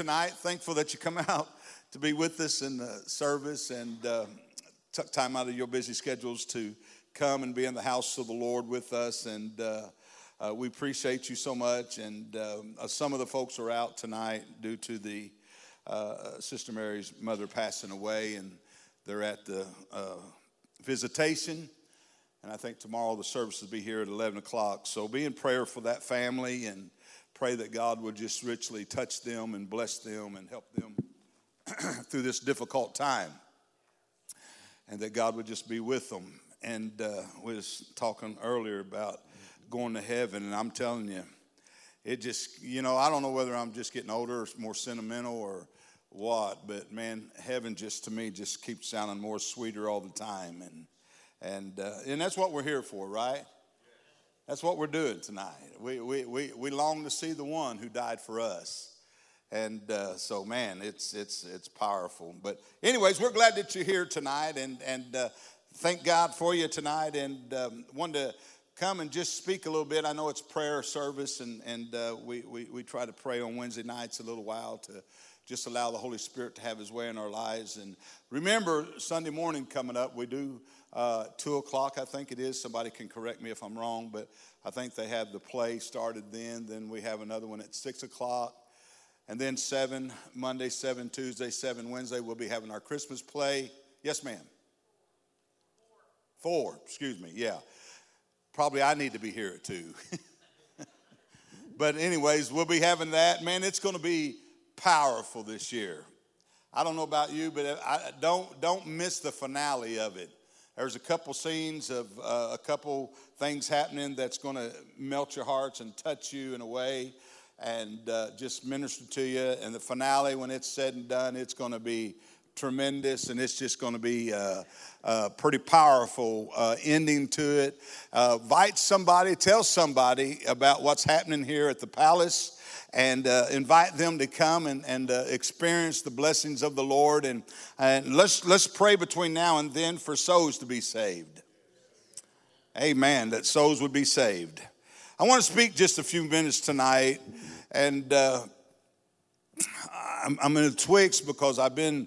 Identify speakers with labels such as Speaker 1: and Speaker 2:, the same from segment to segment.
Speaker 1: tonight. Thankful that you come out to be with us in the service and uh, took time out of your busy schedules to come and be in the house of the Lord with us. And uh, uh, we appreciate you so much. And um, uh, some of the folks are out tonight due to the uh, Sister Mary's mother passing away, and they're at the uh, visitation. And I think tomorrow the service will be here at 11 o'clock. So be in prayer for that family and pray that God would just richly touch them and bless them and help them through this difficult time. And that God would just be with them. And uh, we was talking earlier about going to heaven, and I'm telling you, it just, you know, I don't know whether I'm just getting older or more sentimental or what, but man, heaven just to me just keeps sounding more sweeter all the time. And, and, uh, and that's what we're here for, right? That's what we're doing tonight. We, we, we, we long to see the one who died for us. And uh, so, man, it's, it's, it's powerful. But, anyways, we're glad that you're here tonight and, and uh, thank God for you tonight. And um, wanted to come and just speak a little bit. I know it's prayer service, and, and uh, we, we, we try to pray on Wednesday nights a little while to just allow the Holy Spirit to have his way in our lives. And remember, Sunday morning coming up, we do uh, two o'clock, I think it is. Somebody can correct me if I'm wrong, but I think they have the play started then. Then we have another one at six o'clock. And then seven, Monday, seven, Tuesday, seven, Wednesday, we'll be having our Christmas play. Yes, ma'am. Four, Four excuse me, yeah. Probably I need to be here at two. but, anyways, we'll be having that. Man, it's going to be powerful this year. I don't know about you, but I, don't, don't miss the finale of it. There's a couple scenes of uh, a couple things happening that's going to melt your hearts and touch you in a way and uh, just minister to you. And the finale, when it's said and done, it's going to be tremendous and it's just going to be a, uh, a pretty powerful uh, ending to it. Uh, invite somebody, tell somebody about what's happening here at the palace and uh, invite them to come and, and uh, experience the blessings of the Lord. And, and let's, let's pray between now and then for souls to be saved. Amen, that souls would be saved. I want to speak just a few minutes tonight, and uh, I'm, I'm in a twix because I've been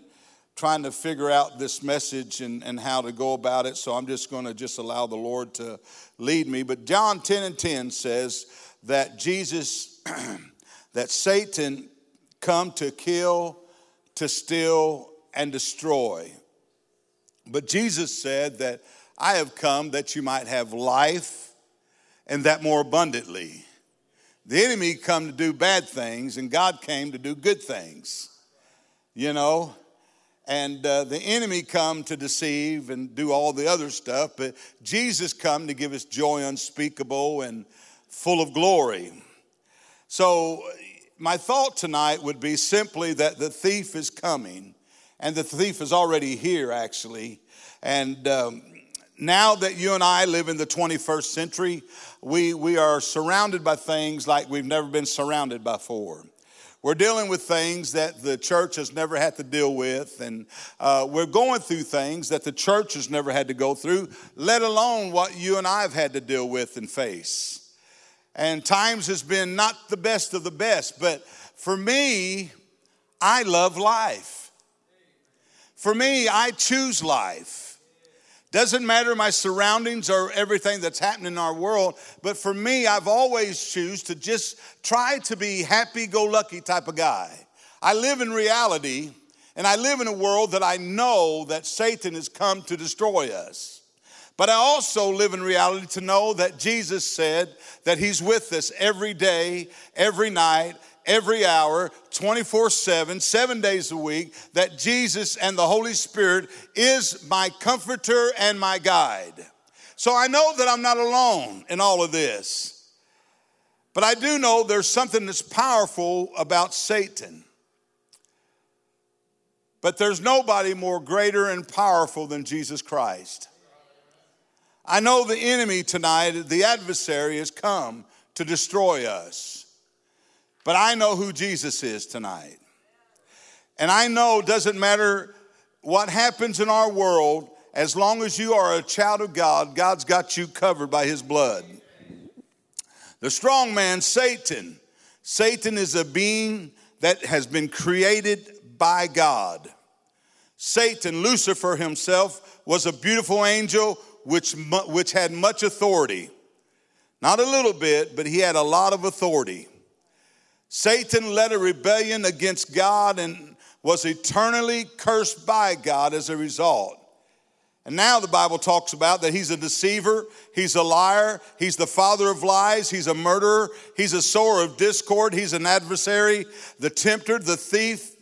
Speaker 1: trying to figure out this message and, and how to go about it, so I'm just going to just allow the Lord to lead me. But John 10 and 10 says that Jesus that Satan come to kill, to steal, and destroy. But Jesus said that I have come that you might have life and that more abundantly. The enemy come to do bad things and God came to do good things. You know, and uh, the enemy come to deceive and do all the other stuff, but Jesus come to give us joy unspeakable and full of glory. So, my thought tonight would be simply that the thief is coming, and the thief is already here, actually. And um, now that you and I live in the 21st century, we, we are surrounded by things like we've never been surrounded before. We're dealing with things that the church has never had to deal with, and uh, we're going through things that the church has never had to go through, let alone what you and I have had to deal with and face and times has been not the best of the best, but for me, I love life. For me, I choose life. Doesn't matter my surroundings or everything that's happening in our world, but for me, I've always choose to just try to be happy-go-lucky type of guy. I live in reality, and I live in a world that I know that Satan has come to destroy us. But I also live in reality to know that Jesus said that He's with us every day, every night, every hour, 24 7, seven days a week, that Jesus and the Holy Spirit is my comforter and my guide. So I know that I'm not alone in all of this. But I do know there's something that's powerful about Satan. But there's nobody more greater and powerful than Jesus Christ. I know the enemy tonight, the adversary, has come to destroy us. But I know who Jesus is tonight. And I know it doesn't matter what happens in our world, as long as you are a child of God, God's got you covered by his blood. The strong man, Satan. Satan is a being that has been created by God. Satan, Lucifer himself, was a beautiful angel which, which had much authority. Not a little bit, but he had a lot of authority. Satan led a rebellion against God and was eternally cursed by God as a result. And now the Bible talks about that he's a deceiver, he's a liar, he's the father of lies, he's a murderer, he's a sower of discord, he's an adversary, the tempter, the thief.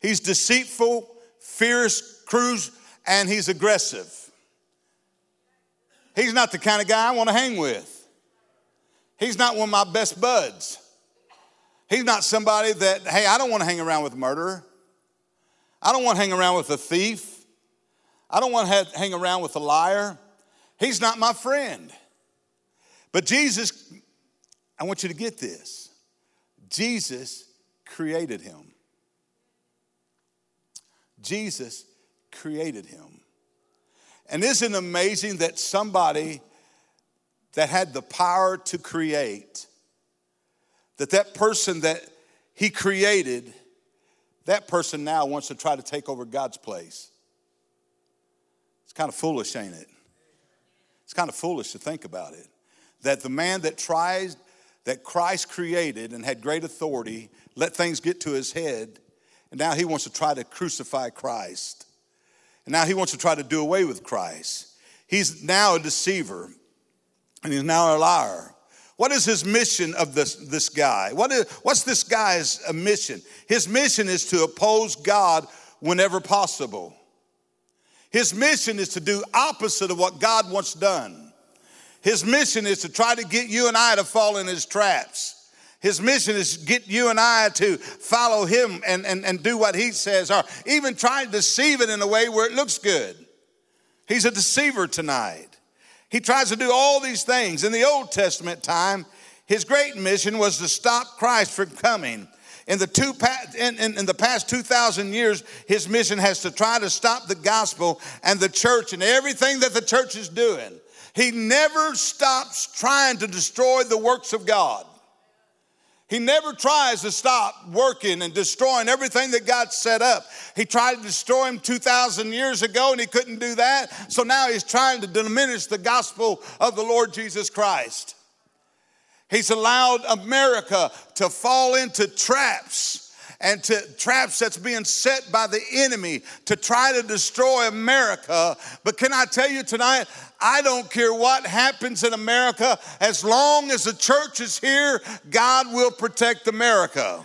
Speaker 1: He's deceitful, fierce, cruel, and he's aggressive. He's not the kind of guy I want to hang with. He's not one of my best buds. He's not somebody that, hey, I don't want to hang around with a murderer. I don't want to hang around with a thief. I don't want to hang around with a liar. He's not my friend. But Jesus, I want you to get this Jesus created him. Jesus created him. And isn't it amazing that somebody that had the power to create, that that person that he created, that person now wants to try to take over God's place? It's kind of foolish, ain't it? It's kind of foolish to think about it. That the man that tries, that Christ created and had great authority, let things get to his head, and now he wants to try to crucify Christ. And now he wants to try to do away with Christ. He's now a deceiver, and he's now a liar. What is his mission of this, this guy? What is, what's this guy's uh, mission? His mission is to oppose God whenever possible. His mission is to do opposite of what God wants done. His mission is to try to get you and I to fall in his traps. His mission is get you and I to follow him and, and, and do what he says, or even try to deceive it in a way where it looks good. He's a deceiver tonight. He tries to do all these things. In the Old Testament time, his great mission was to stop Christ from coming in the, two, in, in, in the past 2,000 years, his mission has to try to stop the gospel and the church and everything that the church is doing. He never stops trying to destroy the works of God. He never tries to stop working and destroying everything that God set up. He tried to destroy him 2,000 years ago and he couldn't do that. So now he's trying to diminish the gospel of the Lord Jesus Christ. He's allowed America to fall into traps and to traps that's being set by the enemy to try to destroy America. But can I tell you tonight, I don't care what happens in America, as long as the church is here, God will protect America.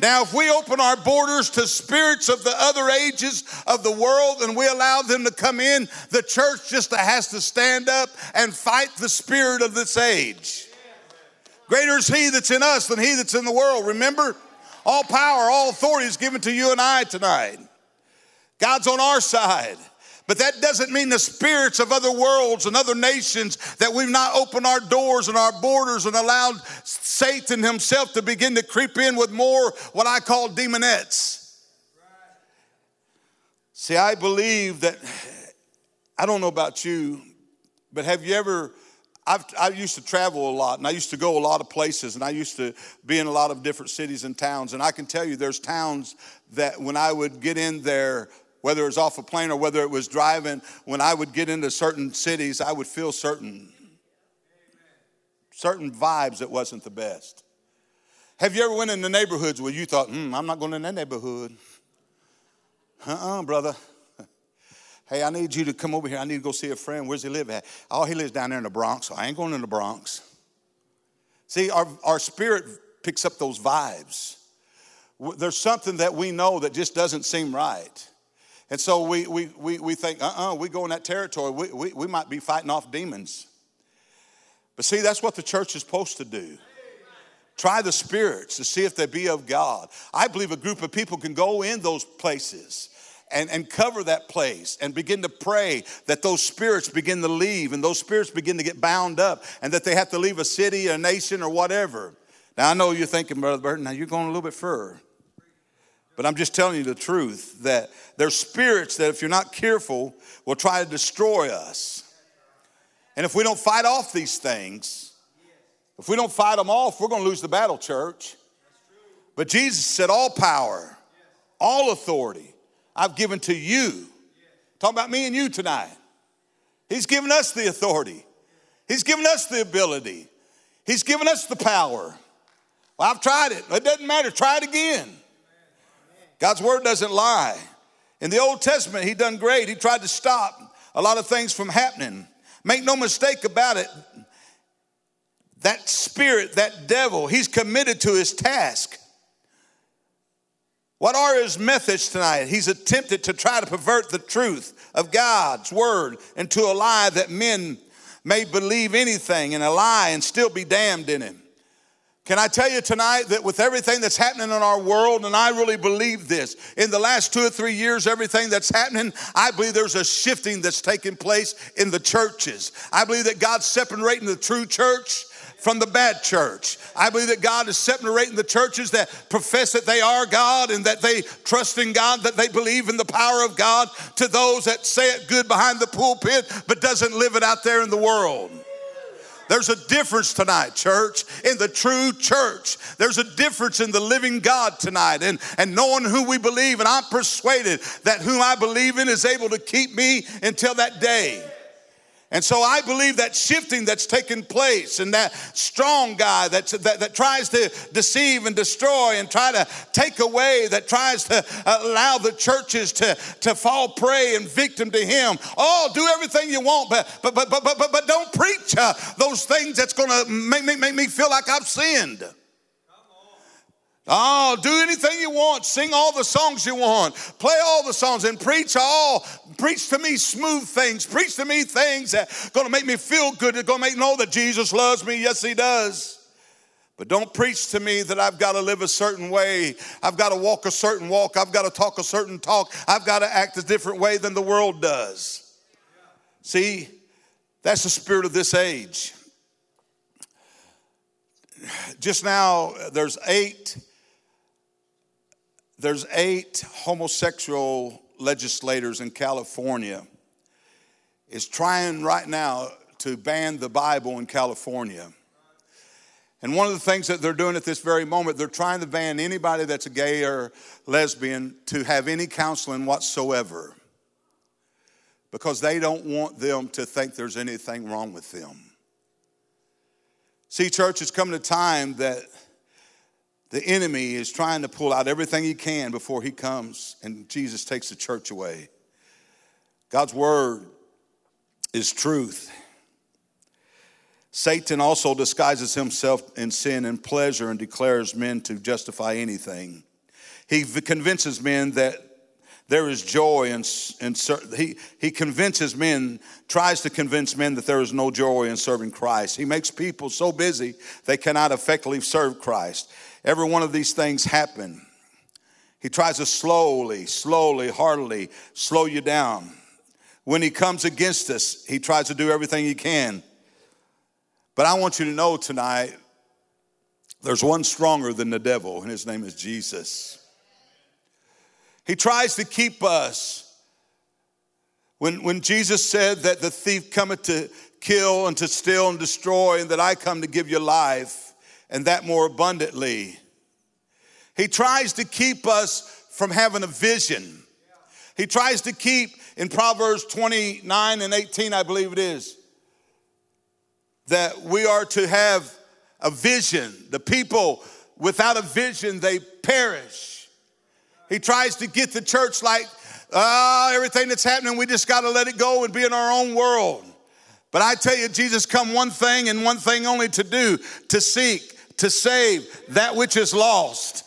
Speaker 1: Now, if we open our borders to spirits of the other ages of the world and we allow them to come in, the church just has to stand up and fight the spirit of this age. Greater is he that's in us than he that's in the world. Remember, all power, all authority is given to you and I tonight. God's on our side. But that doesn't mean the spirits of other worlds and other nations that we've not opened our doors and our borders and allowed Satan himself to begin to creep in with more what I call demonettes. See, I believe that, I don't know about you, but have you ever I've, I used to travel a lot and I used to go a lot of places and I used to be in a lot of different cities and towns. And I can tell you there's towns that when I would get in there, whether it was off a plane or whether it was driving, when I would get into certain cities, I would feel certain, certain vibes that wasn't the best. Have you ever went in the neighborhoods where you thought, hmm, I'm not going in that neighborhood? Uh-uh, brother. Hey, I need you to come over here. I need to go see a friend. Where's he live at? Oh, he lives down there in the Bronx. So I ain't going in the Bronx. See, our, our spirit picks up those vibes. There's something that we know that just doesn't seem right. And so we, we, we, we think, uh uh-uh, uh we go in that territory, we, we, we might be fighting off demons. But see, that's what the church is supposed to do. Try the spirits to see if they be of God. I believe a group of people can go in those places and, and cover that place and begin to pray that those spirits begin to leave and those spirits begin to get bound up and that they have to leave a city, a nation, or whatever. Now, I know you're thinking, Brother Burton, now you're going a little bit further. But I'm just telling you the truth that there's spirits that, if you're not careful, will try to destroy us. And if we don't fight off these things, if we don't fight them off, we're going to lose the battle, church. But Jesus said, All power, all authority, I've given to you. Talking about me and you tonight. He's given us the authority, He's given us the ability, He's given us the power. Well, I've tried it. It doesn't matter. Try it again. God's word doesn't lie. In the Old Testament, He done great. He tried to stop a lot of things from happening. Make no mistake about it. That spirit, that devil, he's committed to his task. What are his methods tonight? He's attempted to try to pervert the truth of God's word into a lie that men may believe anything in a lie and still be damned in him. Can I tell you tonight that with everything that's happening in our world, and I really believe this, in the last two or three years, everything that's happening, I believe there's a shifting that's taking place in the churches. I believe that God's separating the true church from the bad church. I believe that God is separating the churches that profess that they are God and that they trust in God, that they believe in the power of God, to those that say it good behind the pulpit but doesn't live it out there in the world. There's a difference tonight, church, in the true church. There's a difference in the living God tonight and, and knowing who we believe. And I'm persuaded that whom I believe in is able to keep me until that day. And so I believe that shifting that's taken place and that strong guy that, that tries to deceive and destroy and try to take away, that tries to allow the churches to, to fall prey and victim to him. Oh, do everything you want, but, but, but, but, but, but don't preach uh, those things that's going to make me, make me feel like I've sinned. Oh, do anything you want, sing all the songs you want, play all the songs, and preach all, preach to me smooth things, preach to me things that are gonna make me feel good, that gonna make me know that Jesus loves me. Yes, He does. But don't preach to me that I've got to live a certain way. I've got to walk a certain walk. I've got to talk a certain talk. I've got to act a different way than the world does. See, that's the spirit of this age. Just now, there's eight there's eight homosexual legislators in California is trying right now to ban the Bible in California. And one of the things that they're doing at this very moment, they're trying to ban anybody that's a gay or lesbian to have any counseling whatsoever because they don't want them to think there's anything wrong with them. See, church, it's coming a time that the enemy is trying to pull out everything he can before he comes and Jesus takes the church away. God's word is truth. Satan also disguises himself in sin and pleasure and declares men to justify anything. He convinces men that there is joy in, and he, he convinces men, tries to convince men that there is no joy in serving Christ. He makes people so busy they cannot effectively serve Christ. Every one of these things happen. He tries to slowly, slowly, heartily slow you down. When he comes against us, he tries to do everything he can. But I want you to know tonight there's one stronger than the devil, and his name is Jesus. He tries to keep us. When, when Jesus said that the thief cometh to kill and to steal and destroy, and that I come to give you life, and that more abundantly. He tries to keep us from having a vision. He tries to keep, in Proverbs 29 and 18, I believe it is, that we are to have a vision. The people without a vision, they perish. He tries to get the church like, ah, everything that's happening, we just got to let it go and be in our own world. But I tell you, Jesus come one thing and one thing only to do, to seek, to save that which is lost.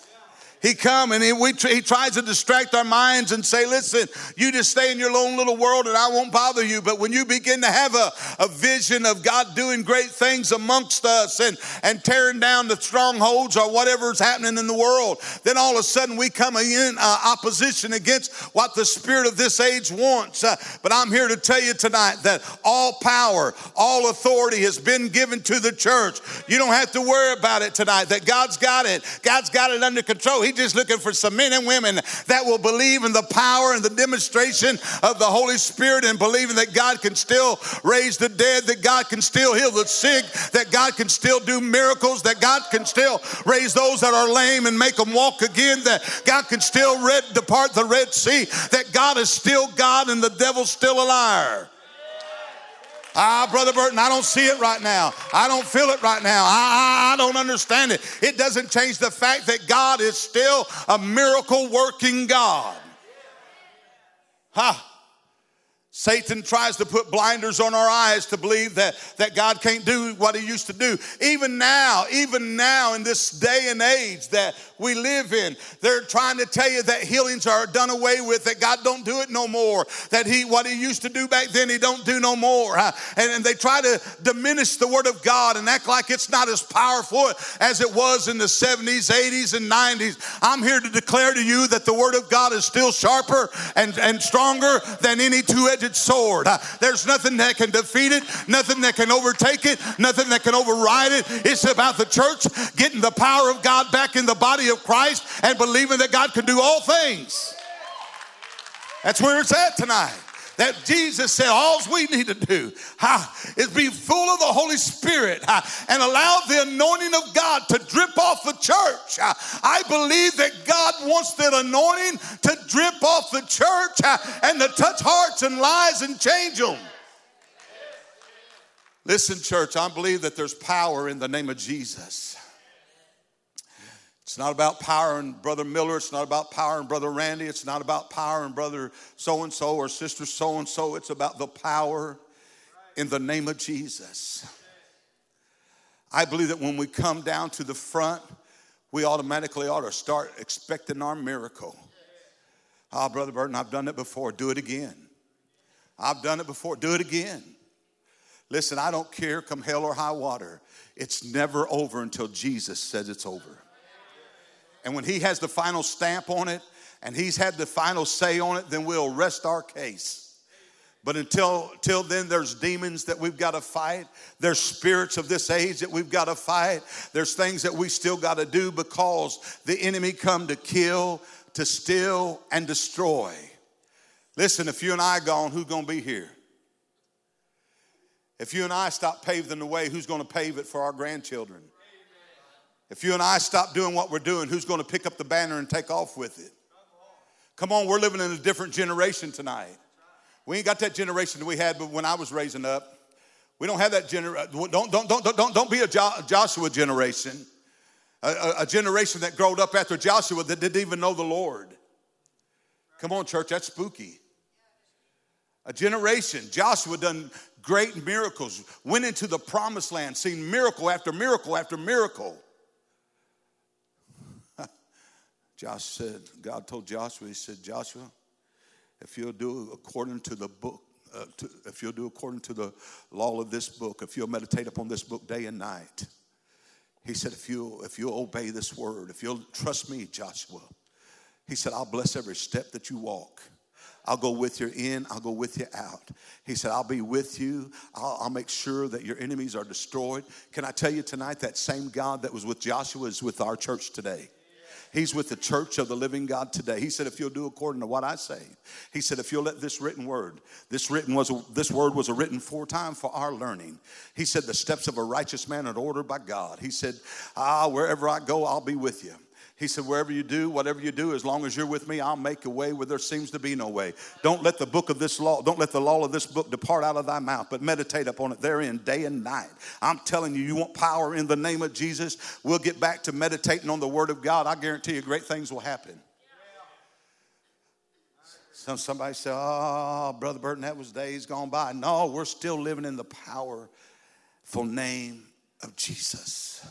Speaker 1: He come and he, we, he tries to distract our minds and say, listen, you just stay in your own little world and I won't bother you. But when you begin to have a, a vision of God doing great things amongst us and, and tearing down the strongholds or whatever's happening in the world, then all of a sudden we come in uh, opposition against what the spirit of this age wants. Uh, but I'm here to tell you tonight that all power, all authority has been given to the church. You don't have to worry about it tonight, that God's got it. God's got it under control. He Just looking for some men and women that will believe in the power and the demonstration of the Holy Spirit and believing that God can still raise the dead, that God can still heal the sick, that God can still do miracles, that God can still raise those that are lame and make them walk again, that God can still red, depart the Red Sea, that God is still God and the devil's still a liar. Ah, Brother Burton, I don't see it right now. I don't feel it right now. I, I, I don't understand it. It doesn't change the fact that God is still a miracle working God. Ha. Satan tries to put blinders on our eyes to believe that, that God can't do what he used to do. Even now, even now in this day and age that we live in, they're trying to tell you that healings are done away with, that God don't do it no more, that he what he used to do back then, he don't do no more. And, and they try to diminish the word of God and act like it's not as powerful as it was in the 70s, 80s, and 90s. I'm here to declare to you that the word of God is still sharper and, and stronger than any two-edged edged sword. Uh, there's nothing that can defeat it, nothing that can overtake it, nothing that can override it. It's about the church getting the power of God back in the body of Christ and believing that God can do all things. That's where it's at tonight that Jesus said all we need to do is be full of the Holy Spirit and allow the anointing of God to drip off the church. I believe that God wants that anointing to drip off the church and to touch hearts and lives and change them. Listen, church, I believe that there's power in the name of Jesus. It's not about power and Brother Miller. It's not about power and Brother Randy. It's not about power and Brother so and so or Sister so and so. It's about the power in the name of Jesus. I believe that when we come down to the front, we automatically ought to start expecting our miracle. Ah, oh, Brother Burton, I've done it before. Do it again. I've done it before. Do it again. Listen, I don't care, come hell or high water. It's never over until Jesus says it's over. And when he has the final stamp on it and he's had the final say on it, then we'll rest our case. But until, until then, there's demons that we've got to fight. There's spirits of this age that we've got to fight. There's things that we still got to do because the enemy come to kill, to steal, and destroy. Listen, if you and I gone, who's going to be here? If you and I stop paving the way, who's going to pave it for our grandchildren? If you and I stop doing what we're doing, who's going to pick up the banner and take off with it? Come on, we're living in a different generation tonight. We ain't got that generation that we had but when I was raising up. We don't have that generation. Don't, don't, don't, don't, don't be a Joshua generation, a, a generation that growed up after Joshua that didn't even know the Lord. Come on, church, that's spooky. A generation, Joshua done great miracles, went into the promised land, seen miracle after miracle after miracle. Josh said, God told Joshua, He said, Joshua, if you'll do according to the book, uh, to, if you'll do according to the law of this book, if you'll meditate upon this book day and night, he said, if you'll, if you'll obey this word, if you'll trust me, Joshua, he said, I'll bless every step that you walk. I'll go with you in, I'll go with you out. He said, I'll be with you. I'll, I'll, make sure that your enemies are destroyed. Can I tell you tonight that same God that was with Joshua is with our church today? He's with the church of the living God today. He said, if you'll do according to what I say, he said, if you'll let this written word, this written was this word was a written for time for our learning. He said, the steps of a righteous man are ordered by God. He said, ah, wherever I go, I'll be with you. He said, Wherever you do, whatever you do, as long as you're with me, I'll make a way where there seems to be no way. Don't let the book of this law, don't let the law of this book depart out of thy mouth, but meditate upon it therein day and night. I'm telling you, you want power in the name of Jesus? We'll get back to meditating on the word of God. I guarantee you, great things will happen. Some, somebody said, Oh, ah, Brother Burton, that was days gone by. No, we're still living in the powerful name of Jesus.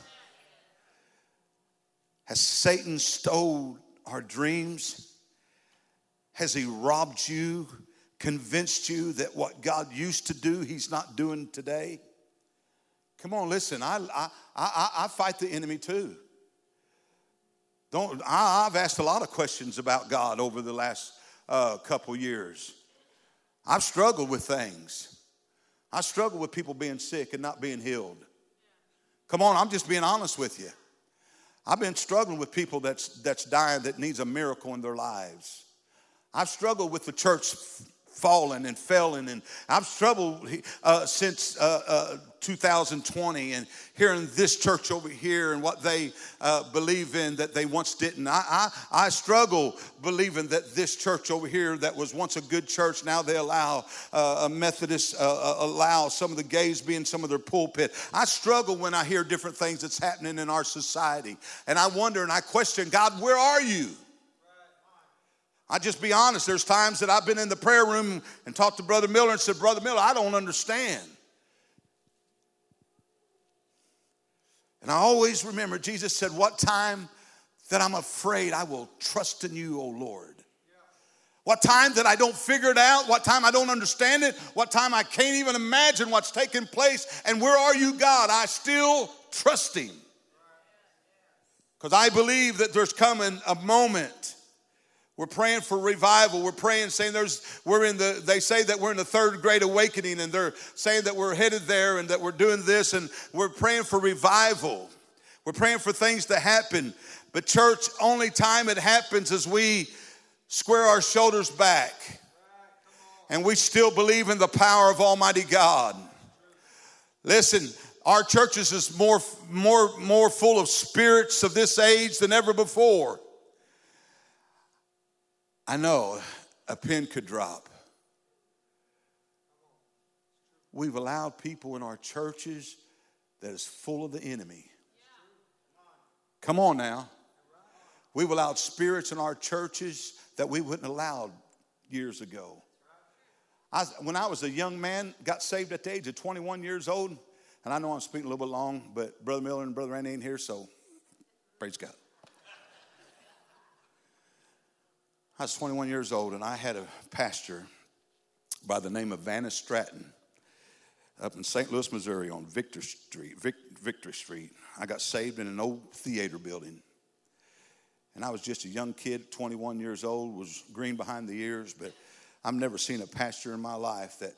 Speaker 1: Has Satan stole our dreams? Has he robbed you, convinced you that what God used to do, he's not doing today? Come on, listen. I, I, I, I fight the enemy too. Don't, I, have asked a lot of questions about God over the last uh, couple years. I've struggled with things. I struggle with people being sick and not being healed. Come on, I'm just being honest with you. I've been struggling with people that's, that's dying that needs a miracle in their lives. I've struggled with the church falling and failing, and I've struggled uh, since uh, uh, 2020 and hearing this church over here and what they uh, believe in that they once didn't. I, I, I, struggle believing that this church over here that was once a good church, now they allow uh, a Methodist, uh, uh allow some of the gays being some of their pulpit. I struggle when I hear different things that's happening in our society. And I wonder and I question, God, where are you? I just be honest, there's times that I've been in the prayer room and talked to Brother Miller and said, Brother Miller, I don't understand. And I always remember Jesus said, What time that I'm afraid I will trust in you, O Lord. What time that I don't figure it out, what time I don't understand it, what time I can't even imagine what's taking place, and where are you, God? I still trust Him. Because I believe that there's coming a moment we're praying for revival. We're praying, saying there's, we're in the, they say that we're in the third great awakening and they're saying that we're headed there and that we're doing this and we're praying for revival. We're praying for things to happen. But, church, only time it happens is we square our shoulders back and we still believe in the power of Almighty God. Listen, our churches is more, more, more full of spirits of this age than ever before. I know a pin could drop. We've allowed people in our churches that is full of the enemy. Come on now. We've allowed spirits in our churches that we wouldn't allow years ago. I, when I was a young man, got saved at the age of 21 years old, and I know I'm speaking a little bit long, but Brother Miller and Brother Randy ain't here, so praise God. I was 21 years old and I had a pastor by the name of Vannis Stratton up in St. Louis, Missouri on Victor Street, Vic, Street. I got saved in an old theater building. And I was just a young kid, 21 years old, was green behind the ears, but I've never seen a pastor in my life that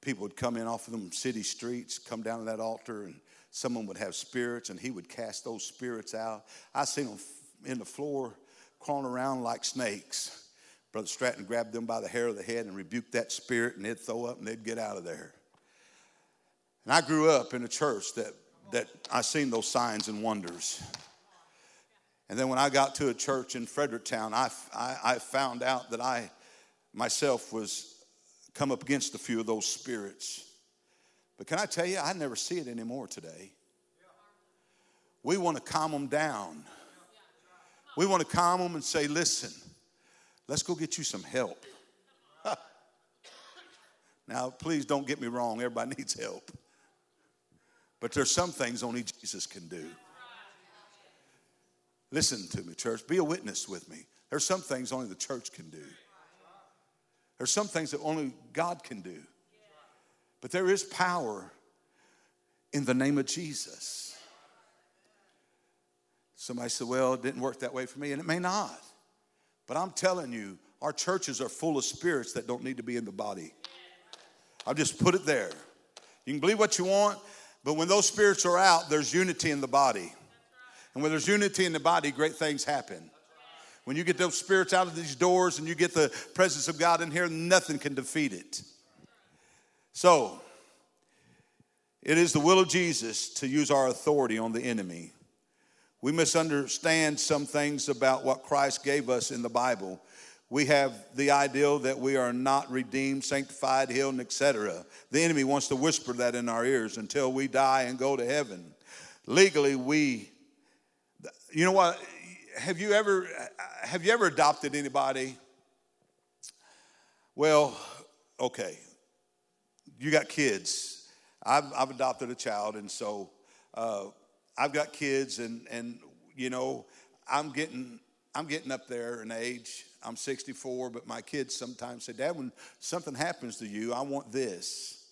Speaker 1: people would come in off of them city streets, come down to that altar, and someone would have spirits, and he would cast those spirits out. I seen them in the floor crawling around like snakes. Brother Stratton grabbed them by the hair of the head and rebuked that spirit, and they'd throw up and they'd get out of there. And I grew up in a church that, that I seen those signs and wonders. And then when I got to a church in Fredericktown, I, I, I found out that I myself was come up against a few of those spirits. But can I tell you, I never see it anymore today. We want to calm them down. We want to calm them and say, listen, let's go get you some help. now, please don't get me wrong, everybody needs help. But there's some things only Jesus can do. Listen to me, church. Be a witness with me. There's some things only the church can do. There's some things that only God can do. But there is power in the name of Jesus. Somebody said, Well, it didn't work that way for me, and it may not. But I'm telling you, our churches are full of spirits that don't need to be in the body. I'll just put it there. You can believe what you want, but when those spirits are out, there's unity in the body. And when there's unity in the body, great things happen. When you get those spirits out of these doors and you get the presence of God in here, nothing can defeat it. So, it is the will of Jesus to use our authority on the enemy. We misunderstand some things about what Christ gave us in the Bible. We have the ideal that we are not redeemed, sanctified, healed, and etc. The enemy wants to whisper that in our ears until we die and go to heaven. Legally, we, you know what? Have you ever have you ever adopted anybody? Well, okay, you got kids. I've, I've adopted a child, and so uh, I've got kids, and and you know, I'm getting I'm getting up there in age. I'm 64, but my kids sometimes say, Dad, when something happens to you, I want this.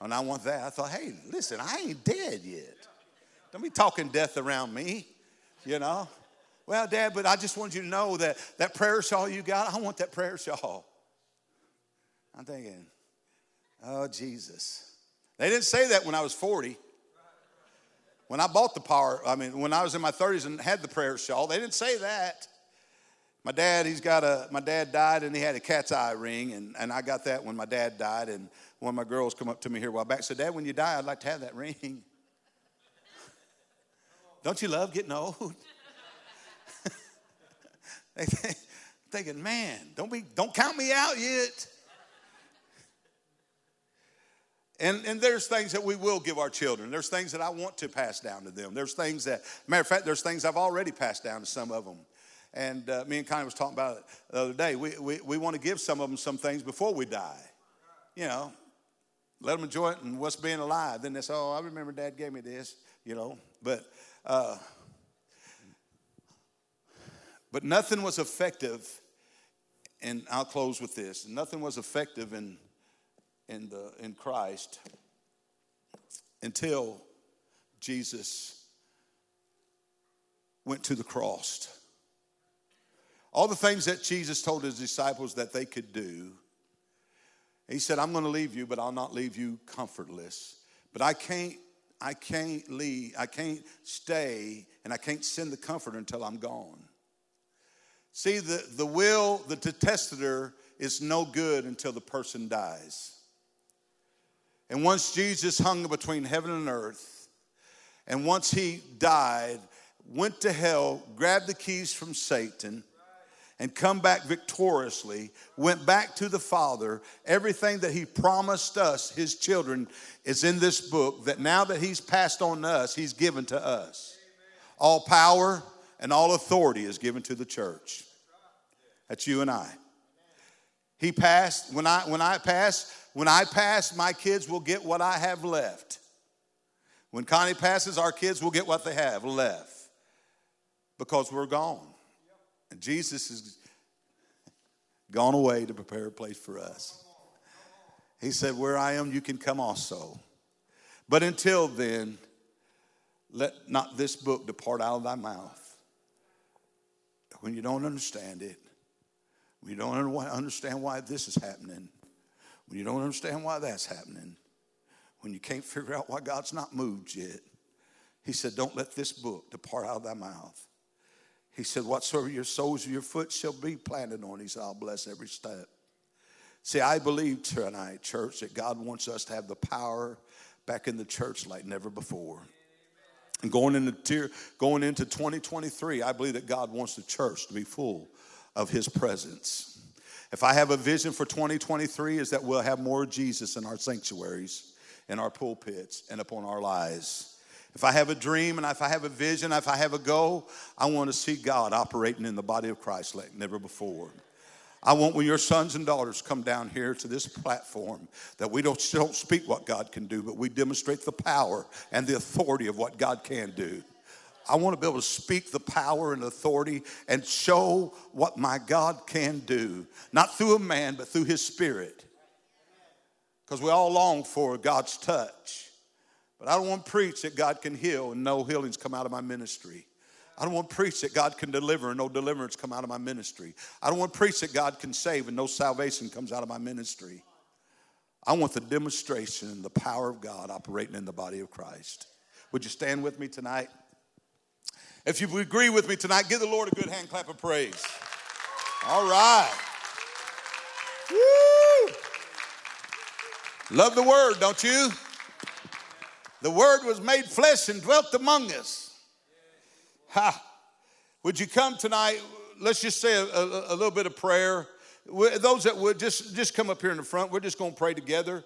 Speaker 1: And I want that. I thought, hey, listen, I ain't dead yet. Don't be talking death around me, you know. Well, Dad, but I just want you to know that that prayer shawl you got, I want that prayer shawl. I'm thinking, oh, Jesus. They didn't say that when I was 40. When I bought the power, I mean, when I was in my 30s and had the prayer shawl, they didn't say that. My dad, he's got a, my dad died and he had a cat's eye ring, and, and I got that when my dad died. And one of my girls come up to me here a while back said, Dad, when you die, I'd like to have that ring. Don't you love getting old? They Thinking, man, don't be, don't count me out yet. And, and there's things that we will give our children. There's things that I want to pass down to them. There's things that, matter of fact, there's things I've already passed down to some of them. And uh, me and Connie was talking about it the other day. We, we, we want to give some of them some things before we die. You know, let them enjoy it and what's being alive. Then they say, oh, I remember dad gave me this, you know. But, uh, but nothing was effective, and I'll close with this. Nothing was effective in, in, the, in Christ until Jesus went to the cross. All the things that Jesus told his disciples that they could do. He said, I'm going to leave you, but I'll not leave you comfortless. But I can't, I can't leave, I can't stay, and I can't send the comforter until I'm gone. See, the, the will, the testator is no good until the person dies. And once Jesus hung between heaven and earth, and once he died, went to hell, grabbed the keys from Satan, and come back victoriously, went back to the Father. Everything that He promised us, His children, is in this book that now that He's passed on to us, He's given to us. All power and all authority is given to the church. That's you and I. He passed, when I when I pass, when I pass, my kids will get what I have left. When Connie passes, our kids will get what they have left. Because we're gone. And Jesus has gone away to prepare a place for us. He said, Where I am, you can come also. But until then, let not this book depart out of thy mouth. When you don't understand it, when you don't understand why this is happening, when you don't understand why that's happening, when you can't figure out why God's not moved yet, he said, Don't let this book depart out of thy mouth. He said, Whatsoever your soles of your foot shall be planted on, he said, I'll bless every step. See, I believe tonight, church, that God wants us to have the power back in the church like never before. And going into, going into 2023, I believe that God wants the church to be full of his presence. If I have a vision for 2023, is that we'll have more Jesus in our sanctuaries, in our pulpits, and upon our lives. If I have a dream and if I have a vision, if I have a goal, I want to see God operating in the body of Christ like never before. I want when your sons and daughters come down here to this platform that we don't, don't speak what God can do, but we demonstrate the power and the authority of what God can do. I want to be able to speak the power and authority and show what my God can do, not through a man, but through his spirit. Because we all long for God's touch. But I don't want to preach that God can heal and no healings come out of my ministry. I don't want to preach that God can deliver and no deliverance come out of my ministry. I don't want to preach that God can save and no salvation comes out of my ministry. I want the demonstration and the power of God operating in the body of Christ. Would you stand with me tonight? If you agree with me tonight, give the Lord a good hand clap of praise. All right. Woo! Love the word, don't you? The Word was made flesh and dwelt among us. Ha! Would you come tonight? Let's just say a, a, a little bit of prayer. Those that would just just come up here in the front. We're just going to pray together.